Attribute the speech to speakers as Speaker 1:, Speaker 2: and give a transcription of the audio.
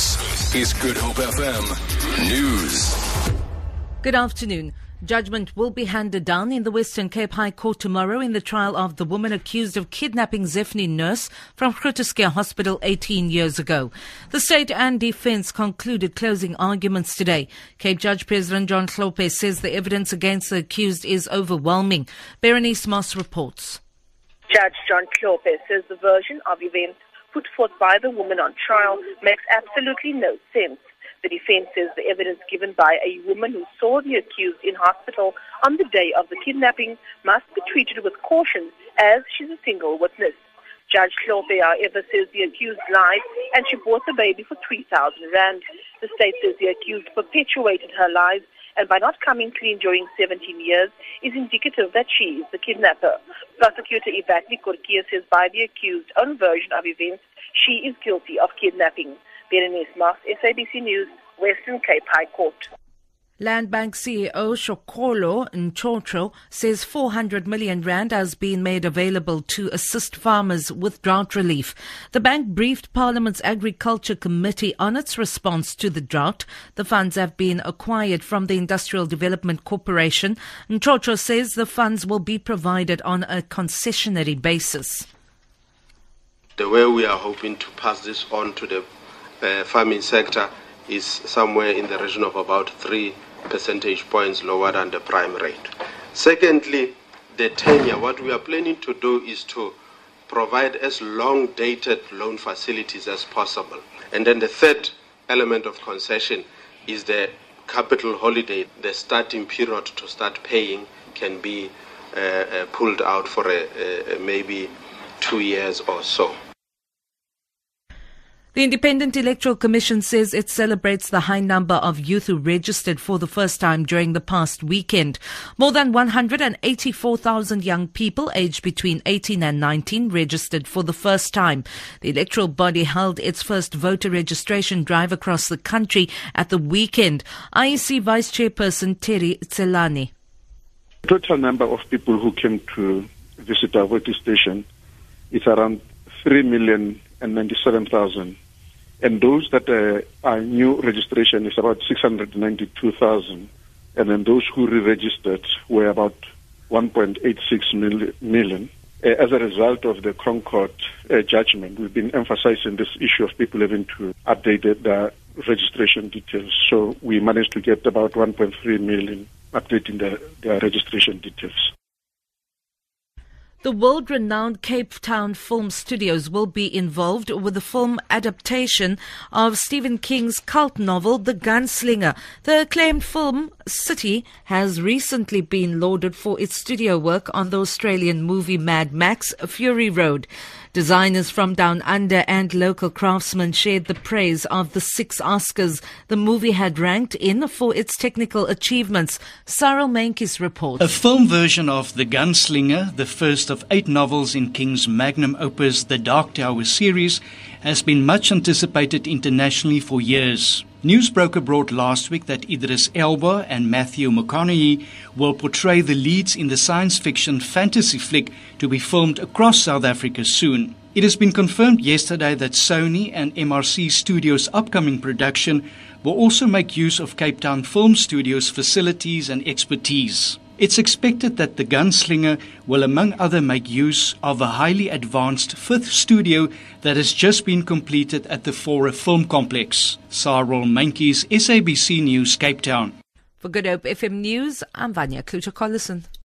Speaker 1: This is Good Hope FM News.
Speaker 2: Good afternoon. Judgment will be handed down in the Western Cape High Court tomorrow in the trial of the woman accused of kidnapping Zephany nurse from Groote Hospital 18 years ago. The state and defense concluded closing arguments today. Cape Judge President John Hlophe says the evidence against the accused is overwhelming. Berenice Moss reports.
Speaker 3: Judge John Hlophe says the version of events put forth by the woman on trial makes absolutely no sense. The defense says the evidence given by a woman who saw the accused in hospital on the day of the kidnapping must be treated with caution as she's a single witness. Judge Hlophe, however, says the accused lied and she bought the baby for 3,000 rand. The state says the accused perpetuated her lies and by not coming clean during 17 years is indicative that she is the kidnapper. Prosecutor Evadne Kurkia says by the accused own version of events, she is guilty of kidnapping. Berenice Moss, SABC News, Western Cape High Court.
Speaker 2: Land Bank CEO Tshokolo Nchocho says 400 million rand has been made available to assist farmers with drought relief. The bank briefed Parliament's Agriculture Committee on its response to the drought. The funds have been acquired from the Industrial Development Corporation. Nchocho says the funds will be provided on a concessionary basis.
Speaker 4: The way we are hoping to pass this on to the uh, farming sector is somewhere in the region of about 3 percentage points lower than the prime rate. Secondly, the tenure. What we are planning to do is to provide as long dated loan facilities as possible. And then the third element of concession is the capital holiday. The starting period to start paying can be uh, uh, pulled out for a, a, maybe two years or so.
Speaker 2: The Independent Electoral Commission says it celebrates the high number of youth who registered for the first time during the past weekend. More than 184,000 young people aged between 18 and 19 registered for the first time. The electoral body held its first voter registration drive across the country at the weekend. IEC Vice Chairperson Terry Tselane.
Speaker 5: The total number of people who came to visit our voting station is around 3 million and 97,000. And those that uh, are new registration is about 692,000. And then those who re-registered were about 1.86 million. Uh, as a result of the ConCourt uh, judgment, we've been emphasizing this issue of people having to update their registration details. So we managed to get about 1.3 million updating their, their registration details.
Speaker 2: The world renowned Cape Town Film Studios will be involved with the film adaptation of Stephen King's cult novel, The Gunslinger. The acclaimed film City has recently been lauded for its studio work on the Australian movie Mad Max Fury Road. Designers from Down Under and local craftsmen shared the praise of the six Oscars the movie had ranked in for its technical achievements. Cyril Menkes reports.
Speaker 6: A film version of The Gunslinger, the first of eight novels in King's magnum opus, The Dark Tower series, has been much anticipated internationally for years. News broke abroad last week that Idris Elba and Matthew McConaughey will portray the leads in the science fiction fantasy flick to be filmed across South Africa soon. It has been confirmed yesterday that Sony and MRC Studios' upcoming production will also make use of Cape Town Film Studios' facilities and expertise. It's expected that the gunslinger will, among other, make use of a highly advanced fifth studio that has just been completed at the Fora Film Complex. Cyril Menkes, SABC News, Cape Town.
Speaker 2: For Good Hope FM News, I'm Vanya Kluter-Collison.